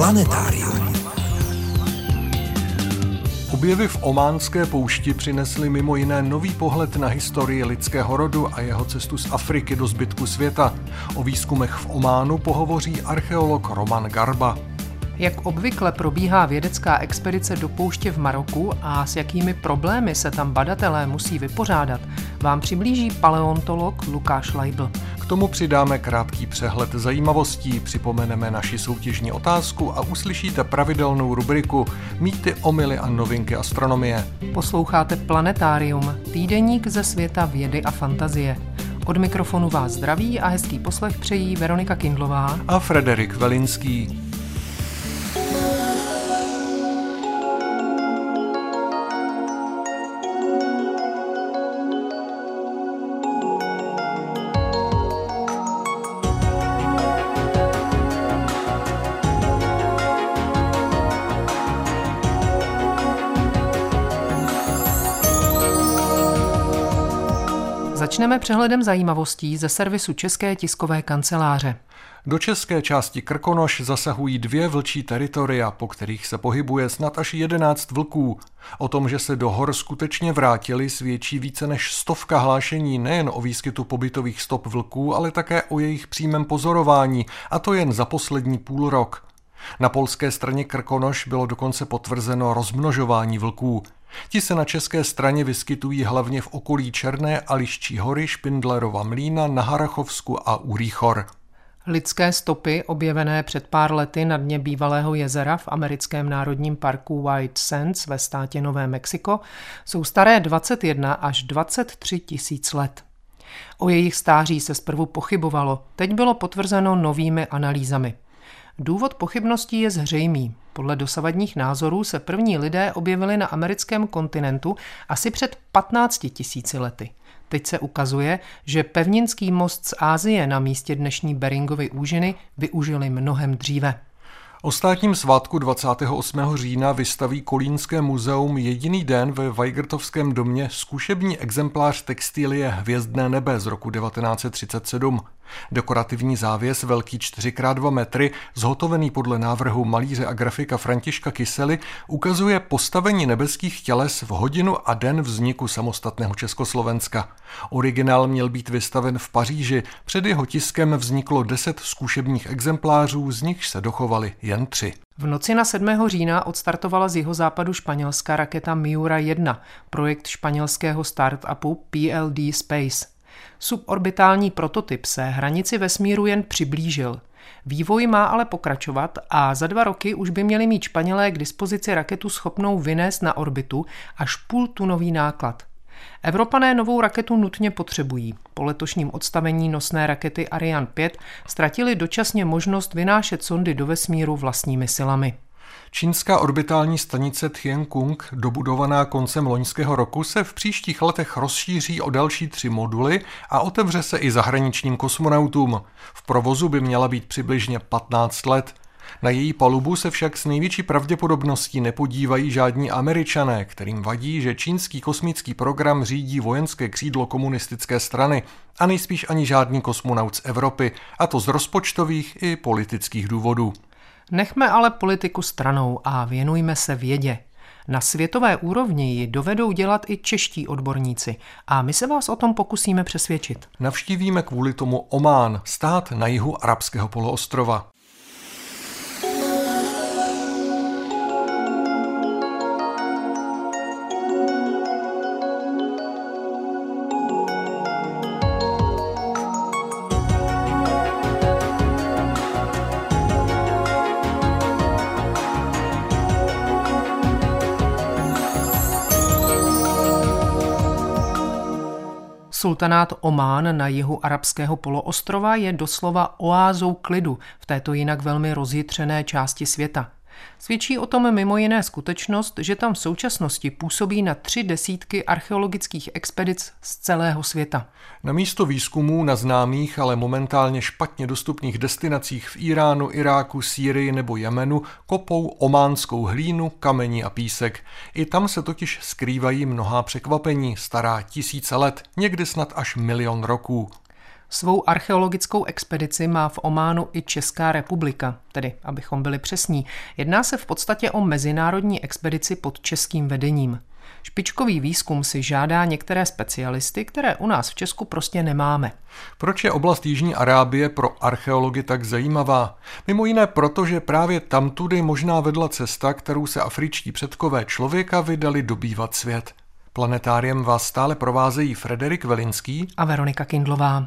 Planetárium. Objevy v ománské poušti přinesly mimo jiné nový pohled na historii lidského rodu a jeho cestu z Afriky do zbytku světa. O výzkumech v Ománu pohovoří archeolog Roman Garba. Jak obvykle probíhá vědecká expedice do pouště v Maroku a s jakými problémy se tam badatelé musí vypořádat, vám přiblíží paleontolog Lukáš Leibl. K tomu přidáme krátký přehled zajímavostí, připomeneme naši soutěžní otázku a uslyšíte pravidelnou rubriku Mýty, omily a novinky astronomie. Posloucháte Planetárium, týdeník ze světa vědy a fantazie. Od mikrofonu vás zdraví a hezký poslech přejí Veronika Kindlová a Frederik Velinský. Začneme přehledem zajímavostí ze servisu České tiskové kanceláře. Do české části Krkonoš zasahují dvě vlčí teritoria, po kterých se pohybuje snad až 11 vlků. O tom, že se do hor skutečně vrátili, svědčí více než stovka hlášení nejen o výskytu pobytových stop vlků, ale také o jejich přímém pozorování, a to jen za poslední půl rok. Na polské straně Krkonoš bylo dokonce potvrzeno rozmnožování vlků. Ti se na české straně vyskytují hlavně v okolí Černé a Liščí hory, Špindlerova mlína, na Harachovsku a u. Lidské stopy, objevené před pár lety na dně bývalého jezera v americkém národním parku White Sands ve státě Nové Mexiko, jsou staré 21 až 23 tisíc let. O jejich stáří se zprvu pochybovalo, teď bylo potvrzeno novými analýzami – Důvod pochybností je zřejmý. Podle dosavadních názorů se první lidé objevili na americkém kontinentu asi před 15 tisíci lety. Teď se ukazuje, že pevninský most z Ázie na místě dnešní Beringovy úžiny využili mnohem dříve. O státním svátku 28. října vystaví Kolínské muzeum jediný den ve Weigertovském domě zkušební exemplář textilie Hvězdné nebe z roku 1937. Dekorativní závěs velký 4x2 metry, zhotovený podle návrhu malíře a grafika Františka Kysely, ukazuje postavení nebeských těles v hodinu a den vzniku samostatného Československa. Originál měl být vystaven v Paříži, před jeho tiskem vzniklo 10 zkušebních exemplářů, z nich se dochovali jen tři. V noci na 7. října odstartovala z jeho západu španělská raketa Miura 1, projekt španělského startupu PLD Space. Suborbitální prototyp se hranici vesmíru jen přiblížil. Vývoj má ale pokračovat a za dva roky už by měli mít Španělé k dispozici raketu schopnou vynést na orbitu až půl tunový náklad. Evropané novou raketu nutně potřebují. Po letošním odstavení nosné rakety Ariane 5 ztratili dočasně možnost vynášet sondy do vesmíru vlastními silami. Čínská orbitální stanice Tiangong, dobudovaná koncem loňského roku, se v příštích letech rozšíří o další tři moduly a otevře se i zahraničním kosmonautům. V provozu by měla být přibližně 15 let. Na její palubu se však s největší pravděpodobností nepodívají žádní američané, kterým vadí, že čínský kosmický program řídí vojenské křídlo komunistické strany a nejspíš ani žádný kosmonaut z Evropy, a to z rozpočtových i politických důvodů. Nechme ale politiku stranou a věnujme se vědě. Na světové úrovni ji dovedou dělat i čeští odborníci a my se vás o tom pokusíme přesvědčit. Navštívíme kvůli tomu Omán, stát na jihu arabského poloostrova. Sultanát Omán na jihu arabského poloostrova je doslova oázou klidu v této jinak velmi rozjitřené části světa. Svědčí o tom mimo jiné skutečnost, že tam v současnosti působí na tři desítky archeologických expedic z celého světa. Na místo výzkumů na známých, ale momentálně špatně dostupných destinacích v Iránu, Iráku, Sýrii nebo Jemenu kopou ománskou hlínu, kamení a písek. I tam se totiž skrývají mnohá překvapení, stará tisíce let, někdy snad až milion roků. Svou archeologickou expedici má v Ománu i Česká republika, tedy abychom byli přesní. Jedná se v podstatě o mezinárodní expedici pod českým vedením. Špičkový výzkum si žádá některé specialisty, které u nás v Česku prostě nemáme. Proč je oblast Jižní Arábie pro archeology tak zajímavá? Mimo jiné proto, že právě tamtudy možná vedla cesta, kterou se afričtí předkové člověka vydali dobývat svět. Planetáriem vás stále provázejí Frederik Velinský a Veronika Kindlová.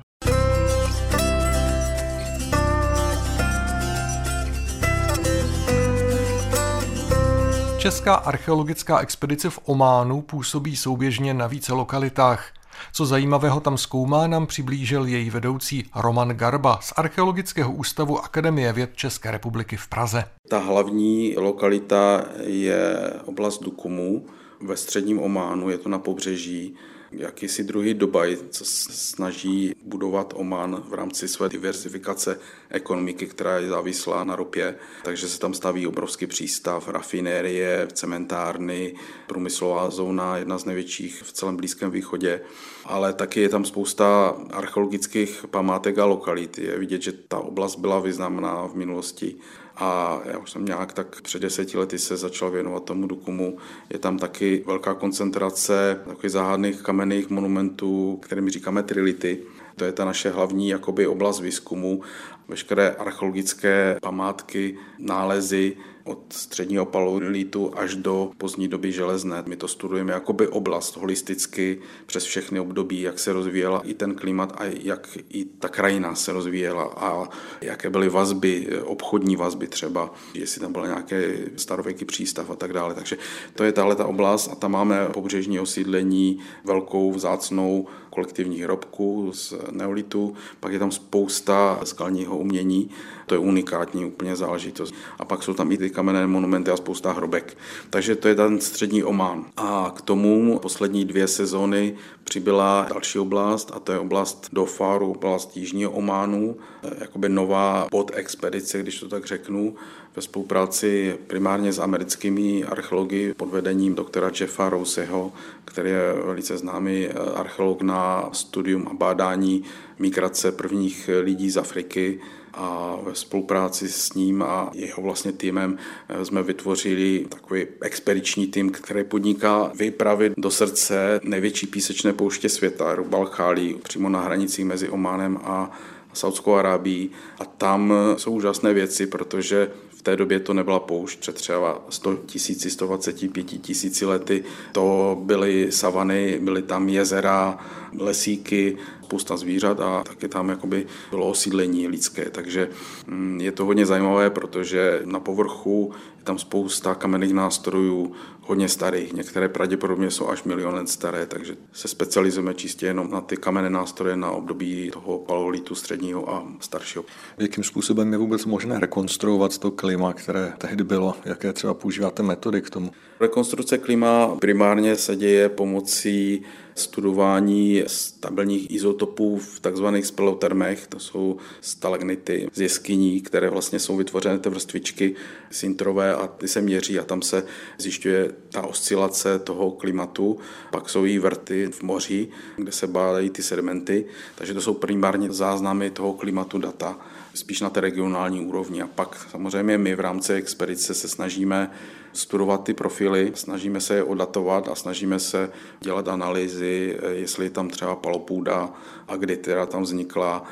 Česká archeologická expedice v Ománu působí souběžně na více lokalitách. Co zajímavého tam zkoumá, nám přiblížil její vedoucí Roman Garba z Archeologického ústavu Akademie věd České republiky v Praze. Ta hlavní lokalita je oblast Dukumu ve středním Ománu, je to na pobřeží jakýsi druhý Dubaj, co snaží budovat Oman v rámci své diversifikace ekonomiky, která je závislá na ropě. Takže se tam staví obrovský přístav, rafinérie, cementárny, průmyslová zóna, jedna z největších v celém Blízkém východě. Ale taky je tam spousta archeologických památek a lokalit. Je vidět, že ta oblast byla významná v minulosti a já už jsem nějak tak před deseti lety se začal věnovat tomu Dukumu. Je tam taky velká koncentrace takových záhadných kamenných monumentů, kterými říkáme trility. To je ta naše hlavní jakoby oblast výzkumu. Veškeré archeologické památky, nálezy od středního paleolitu až do pozdní doby železné. My to studujeme jakoby oblast holisticky přes všechny období, jak se rozvíjela i ten klimat a jak i ta krajina se rozvíjela a jaké byly vazby, obchodní vazby třeba, jestli tam byl nějaký starověký přístav a tak dále. Takže to je tahle ta oblast a tam máme pobřežní osídlení, velkou vzácnou kolektivních hrobků z neolitu, pak je tam spousta skalního umění, to je unikátní úplně záležitost. A pak jsou tam i ty kamenné monumenty a spousta hrobek. Takže to je ten střední Omán. A k tomu poslední dvě sezóny přibyla další oblast a to je oblast Dofaru, oblast Jižního Ománu, jakoby nová expedice, když to tak řeknu, ve spolupráci primárně s americkými archeology pod vedením doktora Jeffa Rouseho, který je velice známý archeolog na studium a bádání migrace prvních lidí z Afriky a ve spolupráci s ním a jeho vlastně týmem eh, jsme vytvořili takový expediční tým, který podniká vypravit do srdce největší písečné pouště světa, Rubal Khali, přímo na hranicích mezi Ománem a Saudskou Arábií. A tam jsou úžasné věci, protože v té době to nebyla poušť, před třeba 100 tisíci, 125 tisíci lety. To byly savany, byly tam jezera, lesíky, spousta zvířat a taky tam jakoby bylo osídlení lidské. Takže mm, je to hodně zajímavé, protože na povrchu je tam spousta kamenných nástrojů, hodně starých. Některé pravděpodobně jsou až milion let staré, takže se specializujeme čistě jenom na ty kamenné nástroje na období toho paleolitu středního a staršího. Jakým způsobem je vůbec možné rekonstruovat to klima, které tehdy bylo? Jaké třeba používáte metody k tomu? Rekonstrukce klima primárně se děje pomocí studování stabilních izotopů v takzvaných spelotermech, to jsou stalagnity z jeskyní, které vlastně jsou vytvořené ty vrstvičky sintrové a ty se měří a tam se zjišťuje ta oscilace toho klimatu. Pak jsou i vrty v moři, kde se bádají ty sedimenty, takže to jsou primárně záznamy toho klimatu data spíš na té regionální úrovni. A pak samozřejmě my v rámci expedice se snažíme studovat ty profily, snažíme se je odatovat a snažíme se dělat analýzy, jestli je tam třeba palopůda a kdy teda tam vznikla,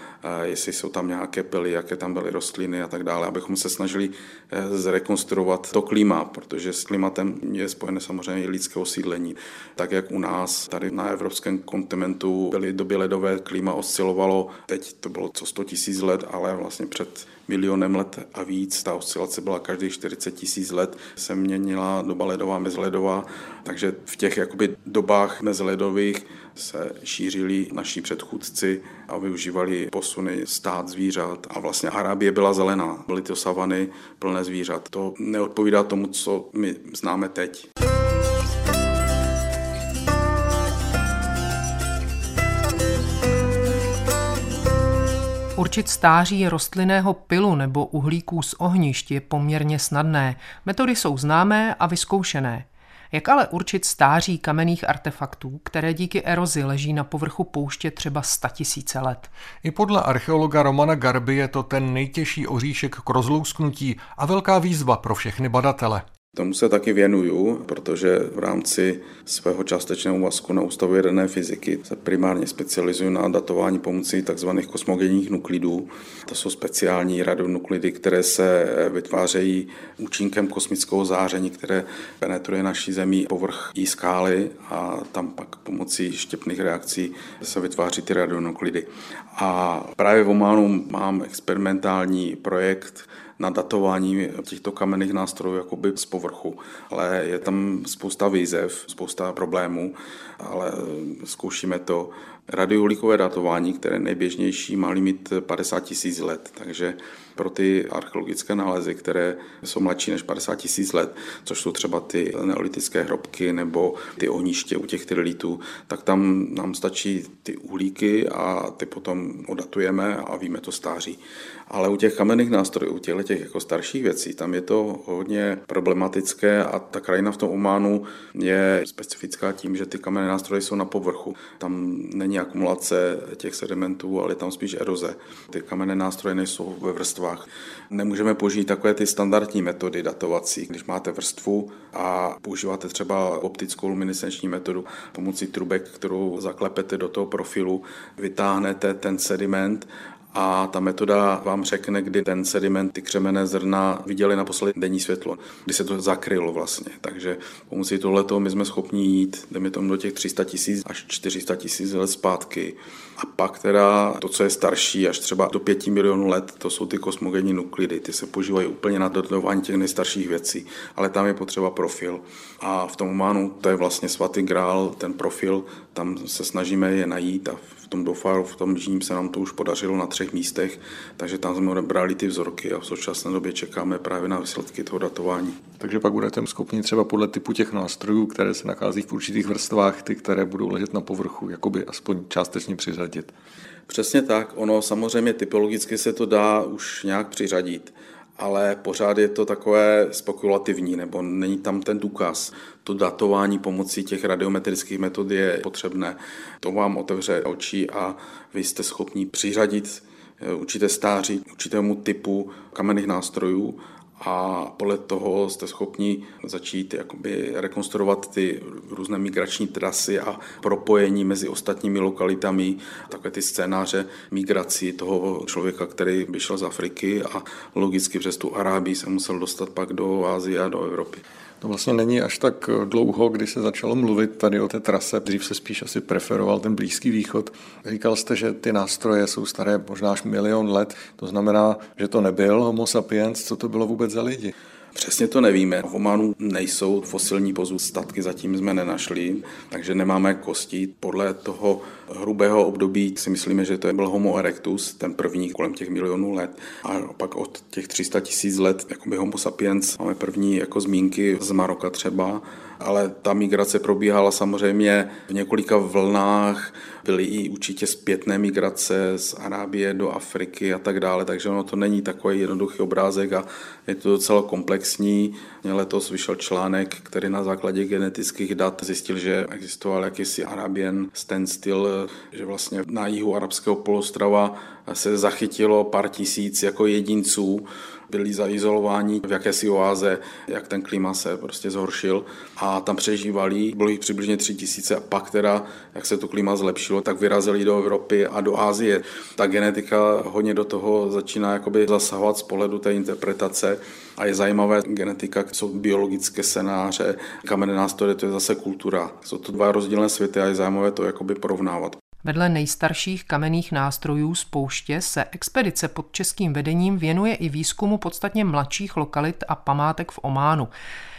jestli jsou tam nějaké pily, jaké tam byly rostliny a tak dále, abychom se snažili eh, zrekonstruovat to klima, protože s klimatem je spojené samozřejmě i lidské osídlení. Tak jak u nás tady na evropském kontinentu byly doby ledové, klima oscilovalo, teď to bylo co 100 tisíc let, ale vlastně před milionem let a víc. Ta oscilace byla každých 40 tisíc let, se měnila doba ledová, mezledová, takže v těch jakoby dobách mezledových se šířili naši předchůdci a využívali posuny stát zvířat. A vlastně Arábie byla zelená, byly to savany plné zvířat. To neodpovídá tomu, co my známe teď. Určit stáří rostlinného pilu nebo uhlíků z ohnišť je poměrně snadné. Metody jsou známé a vyzkoušené. Jak ale určit stáří kamenných artefaktů, které díky erozi leží na povrchu pouště třeba tisíce let? I podle archeologa Romana Garby je to ten nejtěžší oříšek k rozlousknutí a velká výzva pro všechny badatele. Tomu se taky věnuju, protože v rámci svého částečného úvazku na Ústavu jaderné fyziky se primárně specializuju na datování pomocí tzv. kosmogenních nuklidů. To jsou speciální radionuklidy, které se vytvářejí účinkem kosmického záření, které penetruje naší zemí povrch jí skály a tam pak pomocí štěpných reakcí se vytváří ty radionuklidy. A právě v Ománu mám experimentální projekt, na datování těchto kamenných nástrojů jakoby z povrchu. Ale je tam spousta výzev, spousta problémů, ale zkoušíme to. Radiouhlíkové datování, které nejběžnější, má limit 50 tisíc let, takže pro ty archeologické nálezy, které jsou mladší než 50 tisíc let, což jsou třeba ty neolitické hrobky nebo ty ohniště u těch trilitů, tak tam nám stačí ty uhlíky a ty potom odatujeme a víme to stáří. Ale u těch kamenných nástrojů, u těchto těch jako starších věcí, tam je to hodně problematické a ta krajina v tom Ománu je specifická tím, že ty kamenné nástroje jsou na povrchu. Tam není akumulace těch sedimentů, ale je tam spíš eroze. Ty kamenné nástroje nejsou ve vrstvách. Nemůžeme použít takové ty standardní metody datovací. Když máte vrstvu a používáte třeba optickou luminescenční metodu pomocí trubek, kterou zaklepete do toho profilu, vytáhnete ten sediment a ta metoda vám řekne, kdy ten sediment, ty křemené zrna viděli naposledy denní světlo, kdy se to zakrylo vlastně. Takže pomocí tohleto my jsme schopni jít, jdeme tomu do těch 300 tisíc až 400 tisíc let zpátky. A pak teda to, co je starší, až třeba do 5 milionů let, to jsou ty kosmogenní nuklidy. Ty se používají úplně na datování těch nejstarších věcí, ale tam je potřeba profil. A v tom Ománu to je vlastně svatý grál, ten profil, tam se snažíme je najít a tom Dofaru, v tom jižním se nám to už podařilo na třech místech, takže tam jsme brali ty vzorky a v současné době čekáme právě na výsledky toho datování. Takže pak budete schopni třeba podle typu těch nástrojů, které se nachází v určitých vrstvách, ty, které budou ležet na povrchu, jakoby aspoň částečně přiřadit. Přesně tak, ono samozřejmě typologicky se to dá už nějak přiřadit ale pořád je to takové spekulativní, nebo není tam ten důkaz. To datování pomocí těch radiometrických metod je potřebné. To vám otevře oči a vy jste schopni přiřadit eh, určité stáří, určitému typu kamenných nástrojů a podle toho jste schopni začít jakoby rekonstruovat ty různé migrační trasy a propojení mezi ostatními lokalitami, takové ty scénáře migrací toho člověka, který by šel z Afriky a logicky přes tu Arábii se musel dostat pak do Ázie a do Evropy. To vlastně není až tak dlouho, kdy se začalo mluvit tady o té trase. Dřív se spíš asi preferoval ten Blízký východ. Říkal jste, že ty nástroje jsou staré možná až milion let. To znamená, že to nebyl homo sapiens. Co to bylo vůbec za lidi? Přesně to nevíme. V Ománu nejsou fosilní pozůstatky, zatím jsme nenašli, takže nemáme kosti. Podle toho hrubého období si myslíme, že to byl Homo erectus, ten první kolem těch milionů let. A pak od těch 300 tisíc let, jako by Homo sapiens, máme první jako zmínky z Maroka třeba, ale ta migrace probíhala samozřejmě v několika vlnách, byly i určitě zpětné migrace z Arábie do Afriky a tak dále, takže ono to není takový jednoduchý obrázek a je to docela komplexní. Letos vyšel článek, který na základě genetických dat zjistil, že existoval jakýsi Arabian standstill, že vlastně na jihu arabského polostrava se zachytilo pár tisíc jako jedinců, byli zaizolováni v jakési oáze, jak ten klima se prostě zhoršil a tam přežívali, bylo jich přibližně tři tisíce a pak teda, jak se to klima zlepšilo, tak vyrazili do Evropy a do Ázie. Ta genetika hodně do toho začíná jakoby zasahovat z pohledu té interpretace a je zajímavé, genetika jsou biologické scénáře, kamenné nástroje, to je zase kultura. Jsou to dva rozdílné světy a je zajímavé to jakoby porovnávat. Vedle nejstarších kamenných nástrojů z pouště se expedice pod českým vedením věnuje i výzkumu podstatně mladších lokalit a památek v Ománu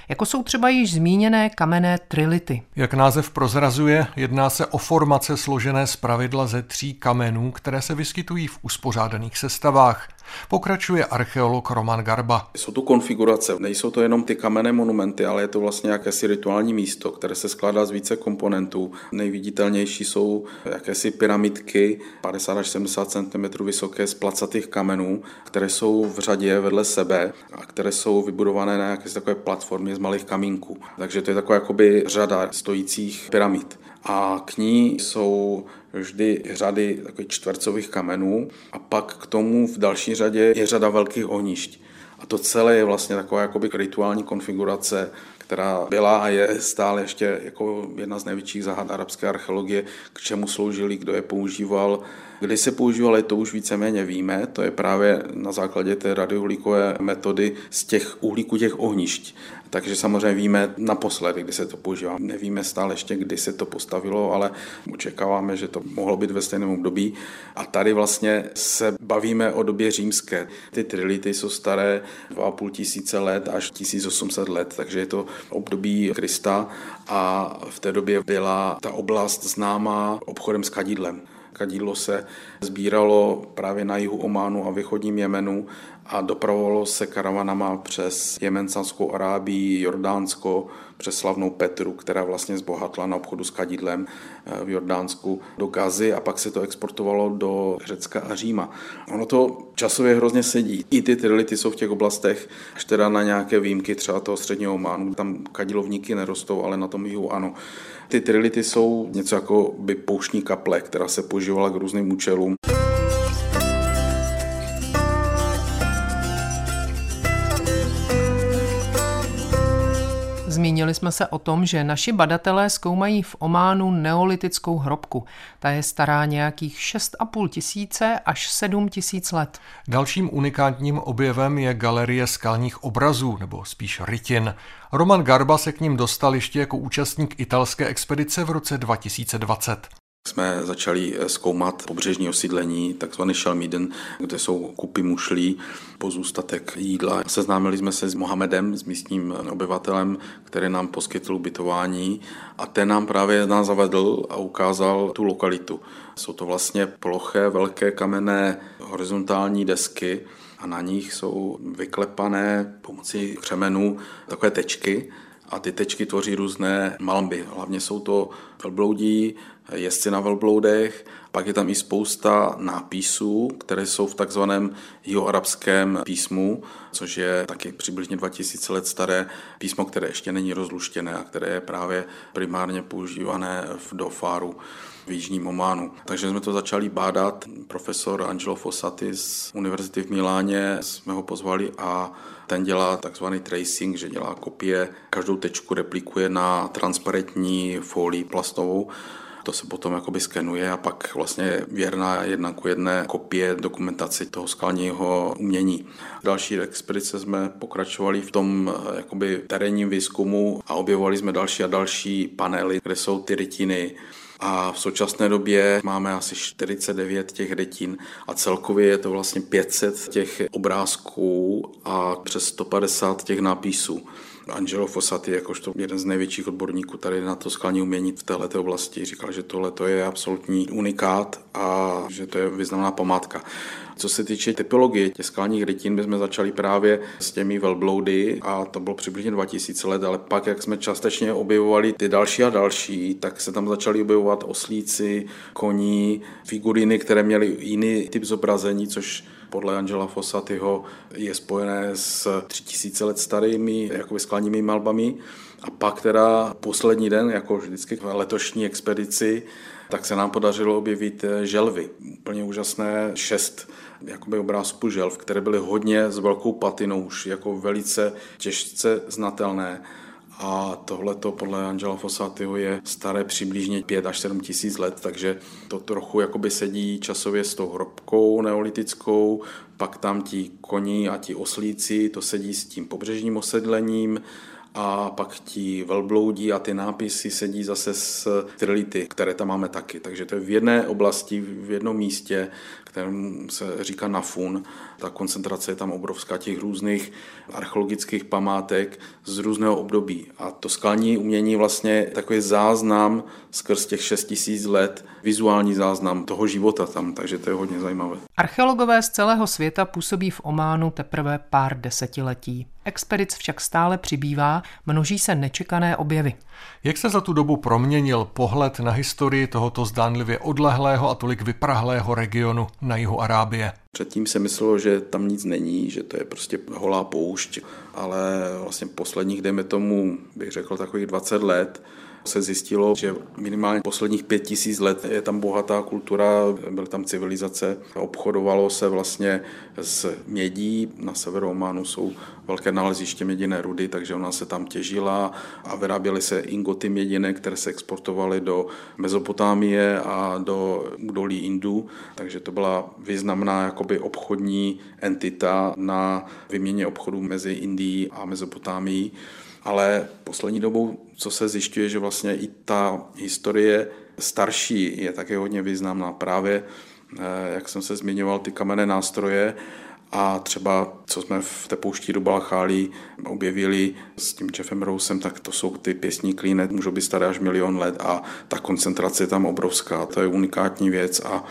jako jsou třeba již zmíněné kamenné trility. Jak název prozrazuje, jedná se o formace složené z pravidla ze tří kamenů, které se vyskytují v uspořádaných sestavách. Pokračuje archeolog Roman Garba. Jsou tu konfigurace, nejsou to jenom ty kamenné monumenty, ale je to vlastně jakési rituální místo, které se skládá z více komponentů. Nejviditelnější jsou jakési pyramidky 50 až 70 cm vysoké z placatých kamenů, které jsou v řadě vedle sebe a které jsou vybudované na jakési takové platformě z malých kamínků. Takže to je taková jakoby řada stojících pyramid a k ní jsou vždy řady takových čtvercových kamenů a pak k tomu v další řadě je řada velkých ohnišť. A to celé je vlastně taková jakoby rituální konfigurace, která byla a je stále ještě jako jedna z největších záhad arabské archeologie, k čemu sloužili, kdo je používal. Kdy se používali, to už víceméně víme, to je právě na základě té radiouhlíkové metody z těch uhlíků těch ohnišť. Takže samozřejmě víme naposledy, kdy se to používá. Nevíme stále ještě, kdy se to postavilo, ale očekáváme, že to mohlo být ve stejném období. A tady vlastně se bavíme o době římské. Ty trility jsou staré 2,5 tisíce let až 1800 let, takže je to období Krista a v té době byla ta oblast známá obchodem s kadidlem. Kadidlo se sbíralo právě na jihu Ománu a východním Jemenu a dopravovalo se karavanama přes Jemensanskou Arábii, Jordánsko, přes slavnou Petru, která vlastně zbohatla na obchodu s kadidlem eh, v Jordánsku do Gazy a pak se to exportovalo do Řecka a Říma. Ono to časově hrozně sedí. I ty trility jsou v těch oblastech, až teda na nějaké výjimky třeba toho středního Ománu, tam kadilovníky nerostou, ale na tom jihu ano. Ty trility jsou něco jako by pouštní kaple, která se používala k různým účelům. Zmínili jsme se o tom, že naši badatelé zkoumají v Ománu neolitickou hrobku. Ta je stará nějakých 6,5 tisíce až 7 tisíc let. Dalším unikátním objevem je galerie skalních obrazů, nebo spíš rytin. Roman Garba se k ním dostal ještě jako účastník italské expedice v roce 2020 jsme začali eh, zkoumat pobřežní osídlení, takzvaný Shalmiden, kde jsou kupy mušlí, pozůstatek jídla. Seznámili jsme se s Mohamedem, s místním obyvatelem, který nám poskytl ubytování a ten nám právě nás zavedl a ukázal tu lokalitu. Jsou to vlastně ploché, velké kamenné horizontální desky, a na nich jsou vyklepané pomocí křemenů takové tečky a ty tečky tvoří různé malby. Hlavně jsou to velbloudí, jezdci na velbloudech, pak je tam i spousta nápisů, které jsou v takzvaném jihoarabském písmu, což je taky přibližně 2000 let staré písmo, které ještě není rozluštěné a které je právě primárně používané v Dofáru v Jižním Ománu. Takže jsme to začali bádat. Profesor Angelo Fossati z Univerzity v Miláně jsme ho pozvali a ten dělá takzvaný tracing, že dělá kopie, každou tečku replikuje na transparentní folii plastovou to se potom jakoby skenuje a pak vlastně věrná jedna ku jedné kopie dokumentaci toho skalního umění. Další expedice jsme pokračovali v tom eh, jakoby terénním výzkumu a objevovali jsme další a další panely, kde jsou ty rytiny, a v současné době máme asi 49 těch retin a celkově je to vlastně 500 těch obrázků a přes 150 těch nápisů. Angelo Fossati, jakožto jeden z největších odborníků tady na to skalní umění v této oblasti, říkal, že tohle je absolutní unikát a že to je významná památka. Co se týče typologie těch skalních rytin, my jsme začali právě s těmi velbloudy a to bylo přibližně 2000 let, ale pak, jak jsme částečně objevovali ty další a další, tak se tam začaly objevovat oslíci, koní, figuriny, které měly jiný typ zobrazení, což podle Angela Fossatiho je spojené s 3000 let starými jakoby skalními malbami. A pak teda poslední den, jako vždycky v letošní expedici, tak se nám podařilo objevit želvy. Úplně úžasné šest jakoby obrázků želv, které byly hodně s velkou patinou, už jako velice těžce znatelné. A tohle to podle Angela Fossatiho je staré přibližně 5 až 7 tisíc let, takže to trochu jakoby sedí časově s tou hrobkou neolitickou, pak tam ti koní a ti oslíci, to sedí s tím pobřežním osedlením a pak ti velbloudí a ty nápisy sedí zase s trility, které tam máme taky. Takže to je v jedné oblasti, v jednom místě, kterému se říká Nafun. Ta koncentrace je tam obrovská těch různých archeologických památek z různého období. A to skalní umění vlastně takový záznam skrz těch 6 tisíc let, vizuální záznam toho života tam, takže to je hodně zajímavé. Archeologové z celého světa působí v Ománu teprve pár desetiletí. Expedic však stále přibývá, množí se nečekané objevy. Jak se za tu dobu proměnil pohled na historii tohoto zdánlivě odlehlého a tolik vyprahlého regionu na jihu Arábie? Předtím se myslelo, že tam nic není, že to je prostě holá poušť, ale vlastně posledních, dejme tomu, bych řekl takových 20 let, se zjistilo, že minimálně posledních pět tisíc let je tam bohatá kultura, byly tam civilizace, obchodovalo se vlastně s mědí, na severu Ománu jsou velké naleziště měděné rudy, takže ona se tam těžila. A vyráběly se ingoty měděné, které se exportovaly do Mezopotámie a do údolí Indů, takže to byla významná jakoby obchodní entita na vyměně obchodu mezi Indií a Mezopotámií ale poslední dobou, co se zjišťuje, že vlastně i ta historie starší je také hodně významná. Právě, eh, jak jsem se zmiňoval, ty kamenné nástroje a třeba, co jsme v té pouští do Balchálí objevili s tím Jeffem Rousem, tak to jsou ty pěstní klíny, můžou být staré až milion let a ta koncentrace je tam obrovská. To je unikátní věc a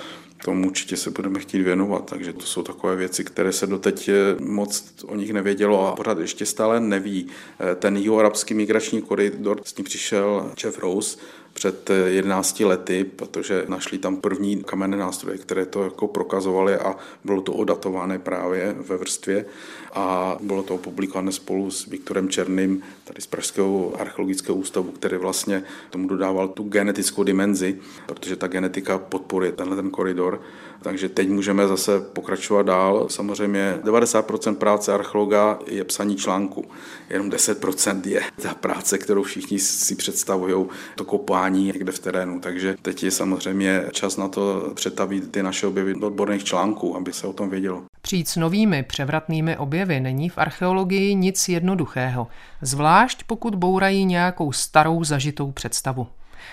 tomu určitě se budeme chtít věnovat. Takže to jsou takové věci, které se doteď eh, moc o nich nevědělo a pořád ještě stále neví. Eh, ten jihoarabský migrační koridor, s ním přišel Jeff Rose, před 11 eh, lety, protože našli tam první kamenné nástroje, které to jako prokazovaly a bylo to odatované právě ve vrstvě a bylo to opublikované spolu s Viktorem Černým, tady z Pražského archeologického ústavu, který vlastně tomu dodával tu genetickou dimenzi, protože ta genetika podporuje tenhle ten koridor. Takže teď můžeme zase pokračovat dál. Samozřejmě 90% práce archeologa je psaní článku, jenom 10% je ta práce, kterou všichni si představují, to kopání někde v terénu. Takže teď je samozřejmě čas na to přetavit ty naše objevy do odborných článků, aby se o tom vědělo. Přijít s novými převratnými objevy není v archeologii nic jednoduchého, zvlášť pokud bourají nějakou starou zažitou představu.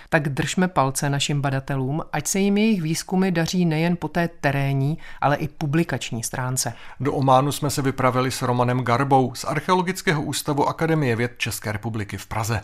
Tak držme palce našim badatelům, ať se jim jejich výzkumy daří nejen po té terénní, ale i publikační stránce. Do Ománu jsme se vypravili s Romanem Garbou z Archeologického ústavu Akademie věd České republiky v Praze.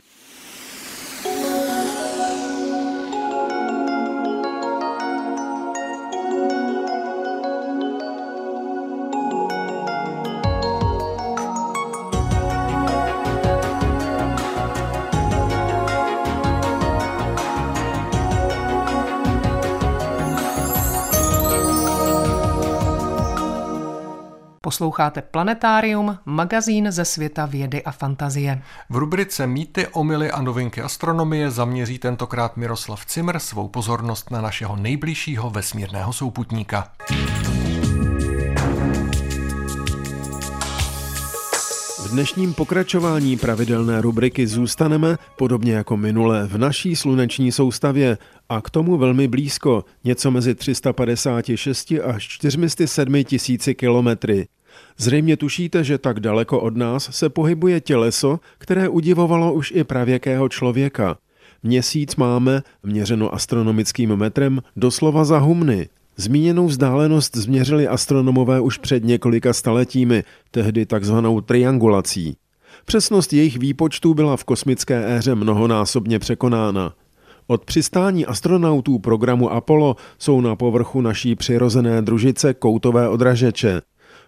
Posloucháte Planetárium, magazín ze světa vědy a fantazie. V rubrice Mýty, omily a novinky astronomie zaměří tentokrát Miroslav Cimr svou pozornost na našeho nejbližšího vesmírného souputníka. V dnešním pokračování pravidelné rubriky zůstaneme, podobně jako minule, v naší sluneční soustavě a k tomu velmi blízko, něco mezi 356 až 407 tisíci kilometry. Zřejmě tušíte, že tak daleko od nás se pohybuje těleso, které udivovalo už i pravěkého člověka. Měsíc máme, měřeno astronomickým metrem, doslova za humny. Zmíněnou vzdálenost změřili astronomové už před několika staletími, tehdy takzvanou triangulací. Přesnost jejich výpočtů byla v kosmické éře mnohonásobně překonána. Od přistání astronautů programu Apollo jsou na povrchu naší přirozené družice koutové odražeče.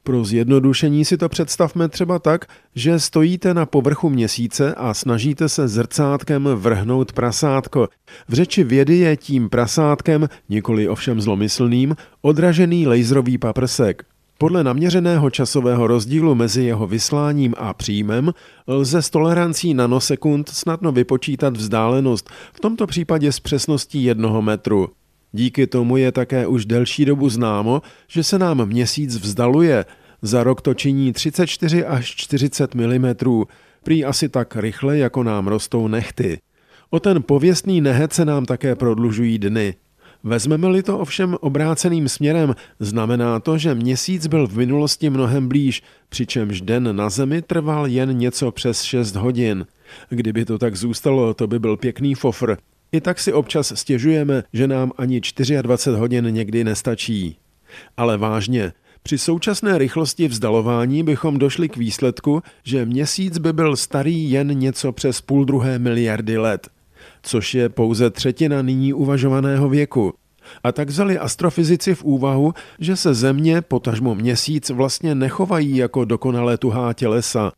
Pro zjednodušení si to představme třeba tak, že stojíte na povrchu měsíce a snažíte se zrcátkem vrhnout prasátko. V řeči vědy je tím prasátkem, nikoli ovšem zlomyslným, odražený laserový paprsek. Podle naměřeného časového rozdílu mezi jeho vysláním a příjmem lze s tolerancí nanosekund snadno vypočítat vzdálenost, v tomto případě s přesností jednoho metru. Díky tomu je také už delší dobu známo, že se nám měsíc vzdaluje. Za rok to činí 34 až 40 mm, prý asi tak rychle, jako nám rostou nechty. O ten pověstný nehet se nám také prodlužují dny. Vezmeme-li to ovšem obráceným směrem, znamená to, že měsíc byl v minulosti mnohem blíž, přičemž den na Zemi trval jen něco přes 6 hodin. Kdyby to tak zůstalo, to by byl pěkný fofr. I tak si občas stěžujeme, že nám ani 24 hodin někdy nestačí. Ale vážně, při současné rychlosti vzdalování bychom došli k výsledku, že měsíc by byl starý jen něco přes půl druhé miliardy let, což je pouze třetina nyní uvažovaného věku. A tak vzali astrofyzici v úvahu, že se Země, potažmo měsíc, vlastně nechovají jako dokonale tuhá tělesa.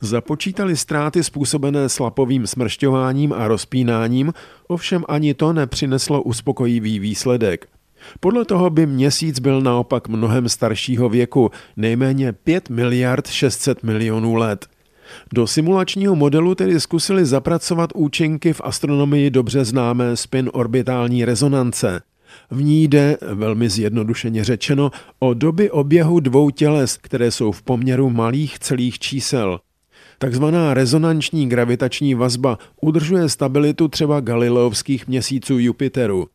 Započítali ztráty způsobené slapovým smršťováním a rozpínáním, ovšem ani to nepřineslo uspokojivý výsledek. Podle toho by měsíc byl naopak mnohem staršího věku, nejméně 5 miliard 600 milionů let. Do simulačního modelu tedy zkusili zapracovat účinky v astronomii dobře známé spin orbitální rezonance. V ní jde, velmi zjednodušeně řečeno, o doby oběhu dvou těles, které jsou v poměru malých celých čísel. Takzvaná rezonanční gravitační vazba udržuje stabilitu třeba galileovských měsíců Jupiteru.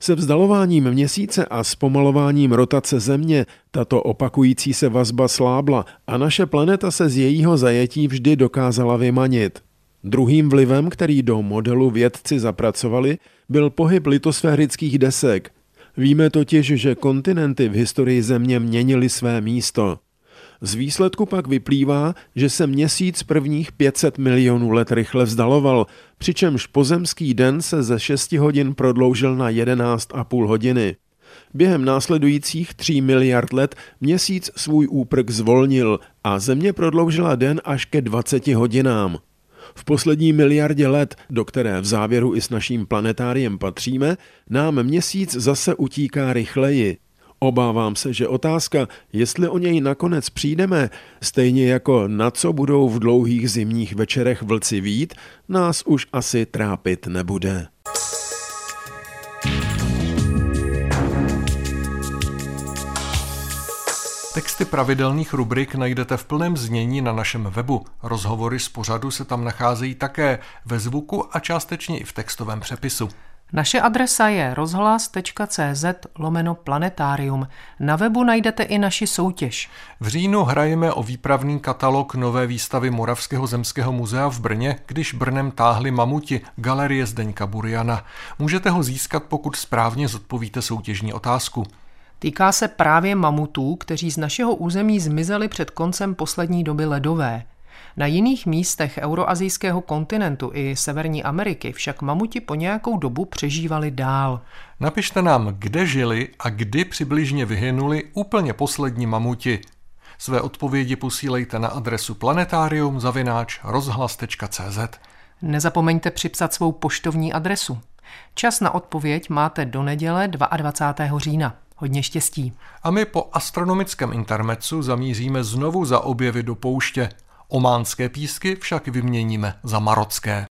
Se vzdalováním měsíce a zpomalováním rotace Země tato opakující se vazba slábla a naše planeta se z jejího zajetí vždy dokázala vymanit. Druhým vlivem, který do modelu vědci zapracovali, byl pohyb litosférických desek. Víme totiž, že kontinenty v historii Země měnily své místo. Z výsledku pak vyplývá, že se měsíc prvních 500 milionů let rychle vzdaloval, přičemž pozemský den se ze 6 hodin prodloužil na 11,5 hodiny. Během následujících 3 miliard let měsíc svůj úprk zvolnil a Země prodloužila den až ke 20 hodinám. V poslední miliardě let, do které v závěru i s naším planetáriem patříme, nám měsíc zase utíká rychleji. Obávám se, že otázka, jestli o něj nakonec přijdeme, stejně jako na co budou v dlouhých zimních večerech vlci vít, nás už asi trápit nebude. Texty pravidelných rubrik najdete v plném znění na našem webu. Rozhovory z pořadu se tam nacházejí také ve zvuku a částečně i v textovém přepisu. Naše adresa je rozhlas.cz lomeno planetarium. Na webu najdete i naši soutěž. V říjnu hrajeme o výpravný katalog nové výstavy Moravského zemského muzea v Brně, když Brnem táhli mamuti Galerie Zdeňka Buriana. Můžete ho získat, pokud správně zodpovíte soutěžní otázku. Týká se právě mamutů, kteří z našeho území zmizeli před koncem poslední doby ledové. Na jiných místech euroazijského kontinentu i Severní Ameriky však mamuti po nějakou dobu přežívali dál. Napište nám, kde žili a kdy přibližně vyhynuli úplně poslední mamuti. Své odpovědi posílejte na adresu planetarium rozhlas.cz. Nezapomeňte připsat svou poštovní adresu. Čas na odpověď máte do neděle 22. října. Hodně štěstí. A my po astronomickém intermecu zamíříme znovu za objevy do pouště. Ománské písky však vyměníme za marocké.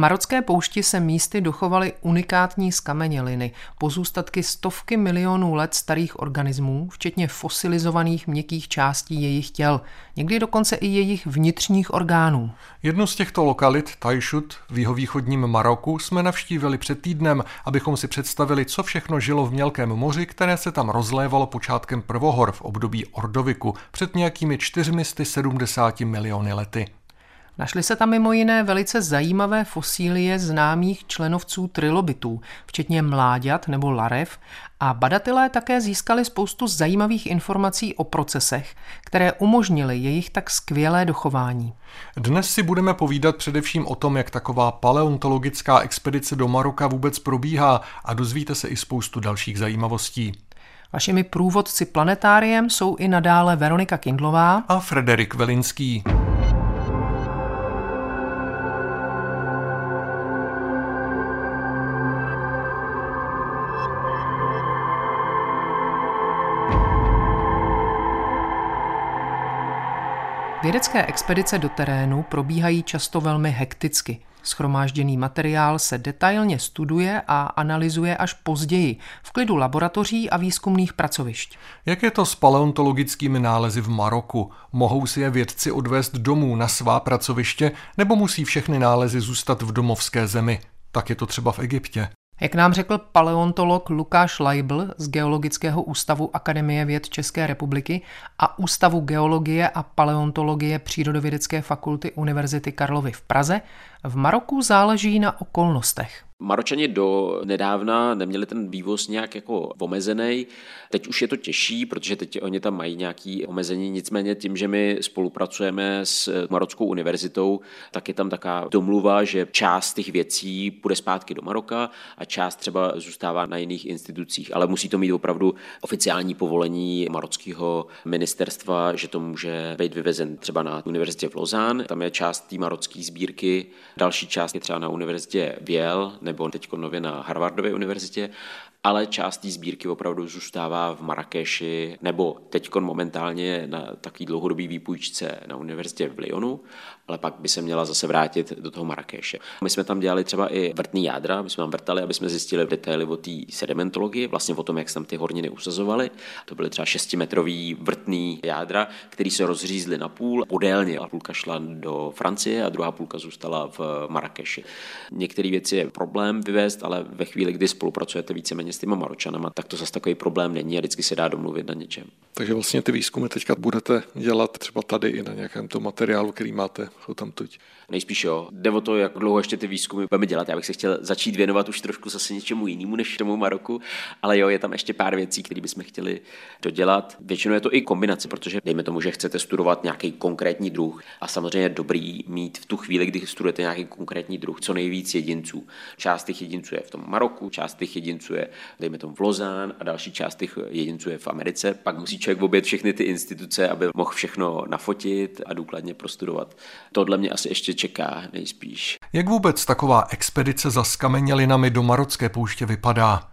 Marocké poušti se místy dochovaly unikátní skameněliny, pozůstatky stovky milionů let starých organismů, včetně fosilizovaných měkkých částí jejich těl, někdy dokonce i jejich vnitřních orgánů. Jednu z těchto lokalit, Tajšut, v jihovýchodním Maroku, jsme navštívili před týdnem, abychom si představili, co všechno žilo v mělkém moři, které se tam rozlévalo počátkem prvohor v období Ordoviku před nějakými 470 miliony lety. Našly se tam mimo jiné velice zajímavé fosílie známých členovců trilobitů, včetně mláďat nebo larev, a badatelé také získali spoustu zajímavých informací o procesech, které umožnily jejich tak skvělé dochování. Dnes si budeme povídat především o tom, jak taková paleontologická expedice do Maroka vůbec probíhá a dozvíte se i spoustu dalších zajímavostí. Vašimi průvodci planetáriem jsou i nadále Veronika Kindlová a Frederik Velinský. Vědecké expedice do terénu probíhají často velmi hekticky. Schromážděný materiál se detailně studuje a analyzuje až později, v klidu laboratoří a výzkumných pracovišť. Jak je to s paleontologickými nálezy v Maroku? Mohou si je vědci odvést domů na svá pracoviště, nebo musí všechny nálezy zůstat v domovské zemi? Tak je to třeba v Egyptě. Jak nám řekl paleontolog Lukáš Leibl z Geologického ústavu Akademie věd České republiky a Ústavu geologie a paleontologie Přírodovědecké fakulty Univerzity Karlovy v Praze, v Maroku záleží na okolnostech. Maročani do nedávna neměli ten vývoz nějak jako omezený. Teď už je to těžší, protože teď oni tam mají nějaké omezení. Nicméně tím, že my spolupracujeme s Marockou univerzitou, tak je tam taková domluva, že část těch věcí půjde zpátky do Maroka a část třeba zůstává na jiných institucích. Ale musí to mít opravdu oficiální povolení marockého ministerstva, že to může být vyvezen třeba na univerzitě v Lausanne. Tam je část té marocké sbírky, další část je třeba na univerzitě Viel nebo teď nově na Harvardově univerzitě ale část té sbírky opravdu zůstává v Marrakeši nebo teď momentálně na takový dlouhodobý výpůjčce na univerzitě v Lyonu, ale pak by se měla zase vrátit do toho Marrakeše. My jsme tam dělali třeba i vrtný jádra, my jsme tam vrtali, aby jsme zjistili detaily o té sedimentologii, vlastně o tom, jak se tam ty horniny usazovaly. To byly třeba šestimetrový vrtný jádra, který se rozřízly na půl podélně a půlka šla do Francie a druhá půlka zůstala v Marrakeši. Některé věci je problém vyvést, ale ve chvíli, kdy spolupracujete víceméně s těma Maročanama, tak to zase takový problém není a vždycky se dá domluvit na něčem. Takže vlastně ty výzkumy teďka budete dělat třeba tady i na nějakém tom materiálu, který máte tam tuď. Nejspíš jo. Jde o to, jak dlouho ještě ty výzkumy budeme dělat. Já bych se chtěl začít věnovat už trošku zase něčemu jinému než tomu Maroku, ale jo, je tam ještě pár věcí, které bychom chtěli dodělat. Většinou je to i kombinace, protože dejme tomu, že chcete studovat nějaký konkrétní druh a samozřejmě je dobrý mít v tu chvíli, kdy studujete nějaký konkrétní druh, co nejvíc jedinců. Část těch jedinců je v tom Maroku, část těch jedinců je dejme tomu v Lozán a další část těch jedinců je v Americe. Pak musí člověk obět všechny ty instituce, aby mohl všechno nafotit a důkladně prostudovat. Tohle mě asi ještě čeká nejspíš. Jak vůbec taková expedice za skamenělinami do Marocké pouště vypadá?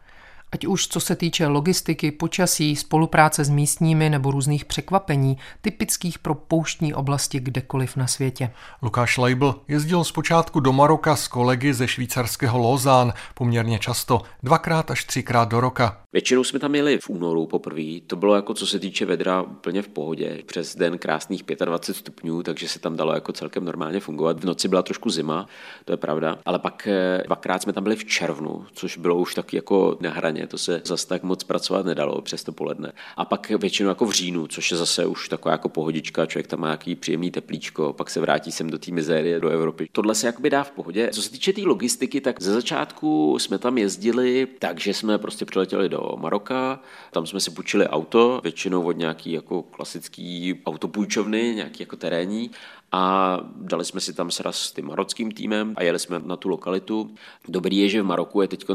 Ať už co se týče logistiky, počasí, spolupráce s místními nebo různých překvapení, typických pro pouštní oblasti kdekoliv na světě. Lukáš Leibl jezdil zpočátku do Maroka s kolegy ze švýcarského Lozán poměrně často, dvakrát až třikrát do roka. Většinou jsme tam jeli v únoru poprvé. To bylo jako co se týče vedra úplně v pohodě. Přes den krásných 25 stupňů, takže se tam dalo jako celkem normálně fungovat. V noci byla trošku zima, to je pravda. Ale pak eh, dvakrát jsme tam byli v červnu, což bylo už taky jako na hraně. To se zase tak moc pracovat nedalo přes to poledne. A pak většinou jako v říjnu, což je zase už taková jako pohodička, člověk tam má nějaký příjemný teplíčko, pak se vrátí sem do té mizérie do Evropy. Tohle se jakoby dá v pohodě. Co se týče té tý logistiky, tak ze začátku jsme tam jezdili, takže jsme prostě přiletěli do Maroka. Tam jsme si půjčili auto, většinou od nějaký jako klasický autopůjčovny, nějaký jako terénní a dali jsme si tam sraz s tím marockým týmem a jeli jsme na tu lokalitu. Dobrý je, že v Maroku je teď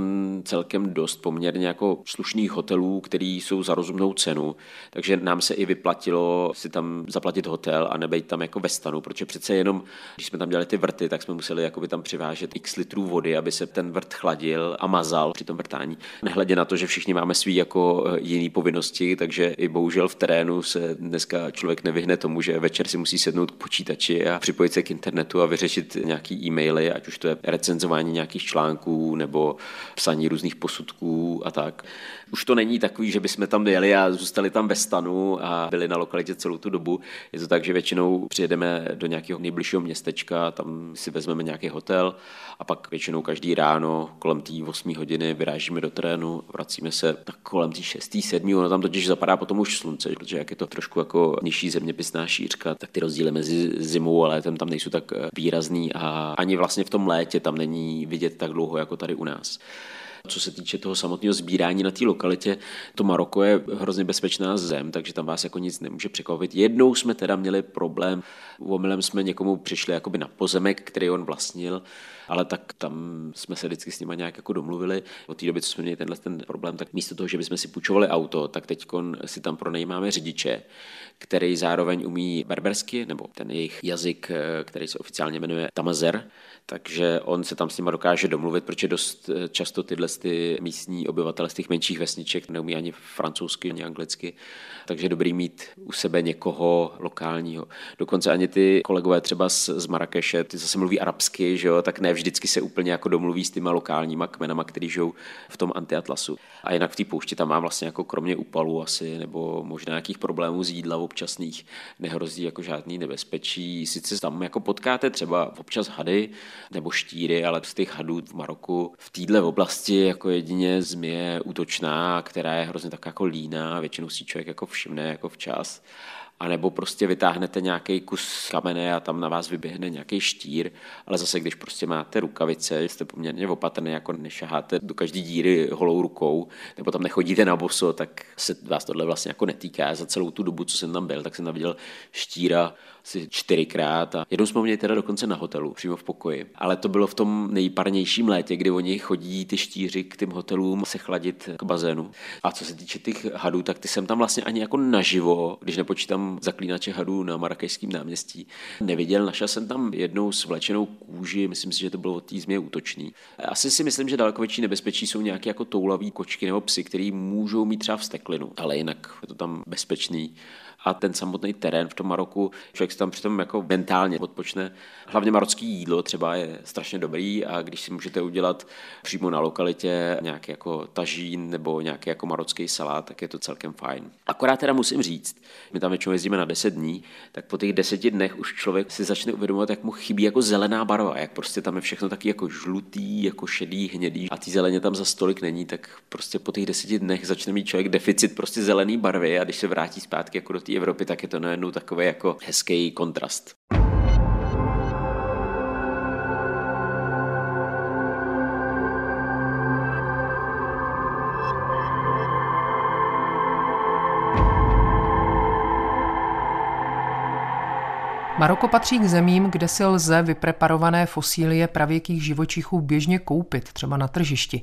celkem dost poměrně jako slušných hotelů, které jsou za rozumnou cenu, takže nám se i vyplatilo si tam zaplatit hotel a nebejt tam jako ve stanu, protože přece jenom, když jsme tam dělali ty vrty, tak jsme museli jakoby tam přivážet x litrů vody, aby se ten vrt chladil a mazal při tom vrtání. Nehledě na to, že všichni máme svý jako eh, jiný povinnosti, takže i bohužel v terénu se dneska člověk nevyhne tomu, že večer si musí sednout k počítači počítači a připojit se k internetu a vyřešit nějaký e-maily, ať už to je recenzování nějakých článků nebo psaní různých posudků a tak. Už to není takový, že bychom tam jeli a zůstali tam ve stanu a byli na lokalitě celou tu dobu. Je to tak, že většinou přijedeme do nějakého nejbližšího městečka, tam si vezmeme nějaký hotel a pak většinou každý ráno kolem té 8 hodiny vyrážíme do terénu, vracíme se tak kolem té 6. 7. Ono tam totiž zapadá potom už slunce, protože jak je to trošku jako nižší zeměpisná šířka, tak ty rozdíly mezi zimou a létem tam nejsou tak výrazný a ani vlastně v tom létě tam není vidět tak dlouho jako tady u nás. Co se týče toho samotného sbírání na té lokalitě, to Maroko je hrozně bezpečná zem, takže tam vás jako nic nemůže překvapit. Jednou jsme teda měli problém, omylem jsme někomu přišli jakoby na pozemek, který on vlastnil, ale tak tam jsme se vždycky s nimi nějak jako domluvili. Od té doby, co jsme měli tenhle ten problém, tak místo toho, že bychom si půjčovali auto, tak teď si tam pronajímáme řidiče, který zároveň umí berbersky, nebo ten jejich jazyk, který se oficiálně jmenuje Tamazer, takže on se tam s nima dokáže domluvit, protože dost často tyhle ty místní obyvatele z těch menších vesniček neumí ani francouzsky, ani anglicky, takže dobrý mít u sebe někoho lokálního. Dokonce ani ty kolegové třeba z, z Marrakeše, ty zase mluví arabsky, že jo, tak ne vždycky se úplně jako domluví s těma lokálníma kmenama, který žijou v tom antiatlasu. A jinak v té poušti tam má vlastně jako kromě úpalů asi, nebo možná nějakých problémů z jídla občasných, nehrozí jako žádný nebezpečí. Sice tam jako potkáte třeba občas hady nebo štíry, ale z těch hadů v Maroku v téhle oblasti jako jedině zmije útočná, která je hrozně tak jako líná, většinou si člověk jako všimne jako včas anebo prostě vytáhnete nějaký kus kamene a tam na vás vyběhne nějaký štír, ale zase když prostě máte rukavice, jste poměrně opatrný, jako nešaháte do každé díry holou rukou, nebo tam nechodíte na boso, tak se vás tohle vlastně jako netýká. Za celou tu dobu, co jsem tam byl, tak jsem tam viděl štíra asi čtyřikrát a jednou jsme měli teda dokonce na hotelu, přímo v pokoji. Ale to bylo v tom nejparnějším létě, kdy oni chodí ty štíři k těm hotelům se chladit k bazénu. A co se týče těch hadů, tak ty jsem tam vlastně ani jako naživo, když nepočítám zaklínače hadů na Marrakešském náměstí, neviděl. Našel jsem tam jednou svlečenou kůži, myslím si, že to bylo od té útočný. Asi si myslím, že daleko větší nebezpečí jsou nějaké jako toulaví kočky nebo psy, který můžou mít třeba vsteklinu, ale jinak je to tam bezpečný a ten samotný terén v tom Maroku, člověk se tam přitom jako mentálně odpočne. Hlavně marocký jídlo třeba je strašně dobrý a když si můžete udělat přímo na lokalitě nějaký jako tažín nebo nějaký jako marocký salát, tak je to celkem fajn. Akorát teda musím říct, my tam většinou jezdíme na 10 dní, tak po těch deseti dnech už člověk si začne uvědomovat, jak mu chybí jako zelená barva, jak prostě tam je všechno taky jako žlutý, jako šedý, hnědý a ty zeleně tam za stolik není, tak prostě po těch deseti dnech začne mít člověk deficit prostě zelený barvy a když se vrátí zpátky jako do té Evropy, tak je to najednou takový jako hezký kontrast. Maroko patří k zemím, kde si lze vypreparované fosílie pravěkých živočichů běžně koupit, třeba na tržišti.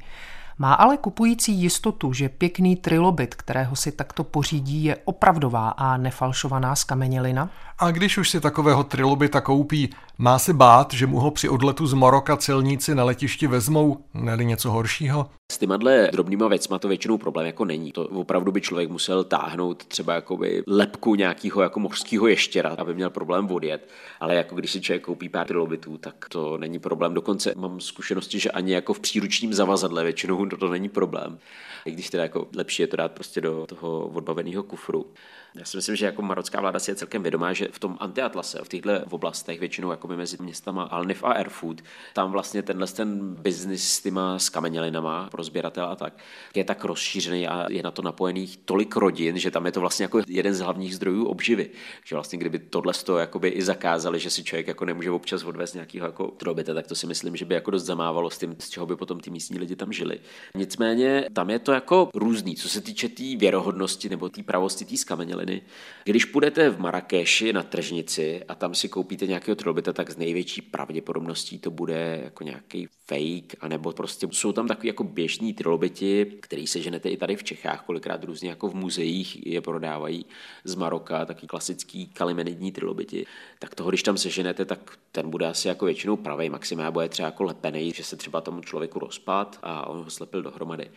Má ale kupující jistotu, že pěkný trilobit, kterého si takto pořídí, je opravdová a nefalšovaná skamenělina? A když už si takového trilobita koupí, má se bát, že mu ho při odletu z Maroka celníci na letišti vezmou, neli něco horšího? S těma drobnýma věcma to většinou problém jako není. To opravdu by člověk musel táhnout třeba jakoby lepku nějakého jako mořského ještěra, aby měl problém odjet. Ale jako když si člověk koupí pár trilobitů, tak to není problém. Dokonce mám zkušenosti, že ani jako v příručním zavazadle většinou to, to není problém. I když teda jako lepší je to dát prostě do toho odbaveného kufru. Já si myslím, že jako marocká vláda si je celkem vědomá, že v tom antiatlase, v těchto oblastech, většinou jako mezi městama Alnif a Erfurt, tam vlastně tenhle ten biznis s těma skamenělinama pro sběratel a tak, je tak rozšířený a je na to napojených tolik rodin, že tam je to vlastně jako jeden z hlavních zdrojů obživy. Že vlastně kdyby tohle to jakoby i zakázali, že si člověk jako nemůže občas odvést nějakého jako trobita, tak to si myslím, že by jako dost zamávalo s tím, z čeho by potom ty místní lidi tam žili. Nicméně tam je to jako různý, co se týče té tý věrohodnosti nebo té pravosti té skameněliny. Když půjdete v Marrakeši na tržnici a tam si koupíte nějakého trobita, tak z největší pravděpodobností to bude jako nějaký fake, anebo prostě jsou tam takový jako běžní trilobiti, který se ženete i tady v Čechách, kolikrát různě jako v muzeích je prodávají z Maroka, taky klasický kalimenidní trilobiti. Tak toho, když tam seženete, tak ten bude asi jako většinou pravý, maximálně bude třeba jako lepený, že se třeba tomu člověku rozpad a on ho slepil dohromady.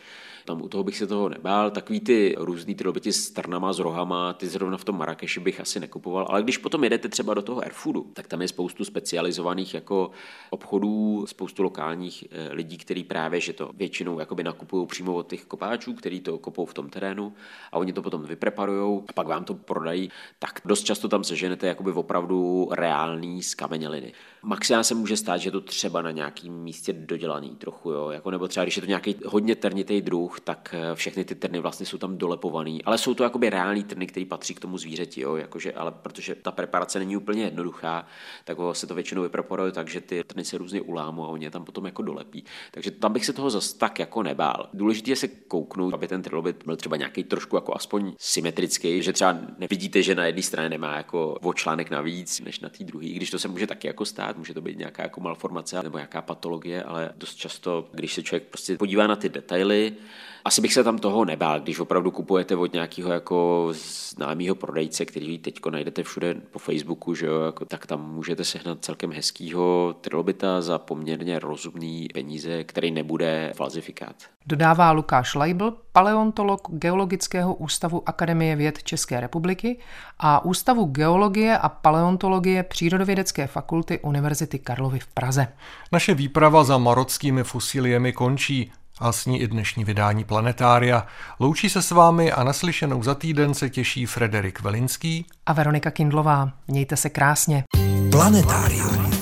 Tam u toho bych se toho nebál. Takový ty různý trilobiti s trnama, s rohama, ty zrovna v tom Marrakeši bych asi nekupoval. Ale když potom jedete třeba do toho Airfoodu, tak tam je spoustu specializovaných jako obchodů, spoustu lokálních eh, lidí, kteří právě, že to většinou jakoby nakupují přímo od těch kopáčů, který to kopou v tom terénu a oni to potom vypreparují a pak vám to prodají, tak dost často tam seženete jakoby opravdu reální skameněliny. Maximálně se může stát, že to třeba na nějakém místě dodělaný trochu, jo? Jako, nebo třeba když je to nějaký hodně trnitý druh, tak eh, všechny ty trny vlastně jsou tam dolepovaný, ale jsou to jakoby reální trny, které patří k tomu zvířeti, jo? Jakože, ale protože ta preparace není úplně jednoduchá, tak se to většinou vypreparuje tak, že ty trny se různě ulámou a oni je tam potom jako dolepí. Takže tam bych se toho zas tak jako nebál. Důležité je se kouknout, aby ten trilobit byl třeba nějaký trošku jako aspoň symetrický, že třeba nevidíte, že na jedné straně nemá jako o článek navíc než na té druhé, když to se může taky jako stát, může to být nějaká jako malformace nebo nějaká patologie, ale dost často, když se člověk prostě podívá na ty detaily, Asi bych se tam toho nebál, když opravdu kupujete od nějakého jako známého prodejce, který teď najdete všude po Facebooku, že jo, jako, tak tam můžete sehnat celkem hezkýho trilobita za poměrně rozumný peníze, který nebude falzifikát. Dodává Lukáš Leibl, paleontolog Geologického ústavu Akademie věd České republiky a Ústavu geologie a paleontologie Přírodovědecké fakulty Univerzity Karlovy v Praze. Naše výprava za marockými fosíliemi končí a s ní i dnešní vydání Planetária. Loučí se s vámi a naslyšenou za týden se těší Frederik Velinský a Veronika Kindlová. Mějte se krásně. Planetárium.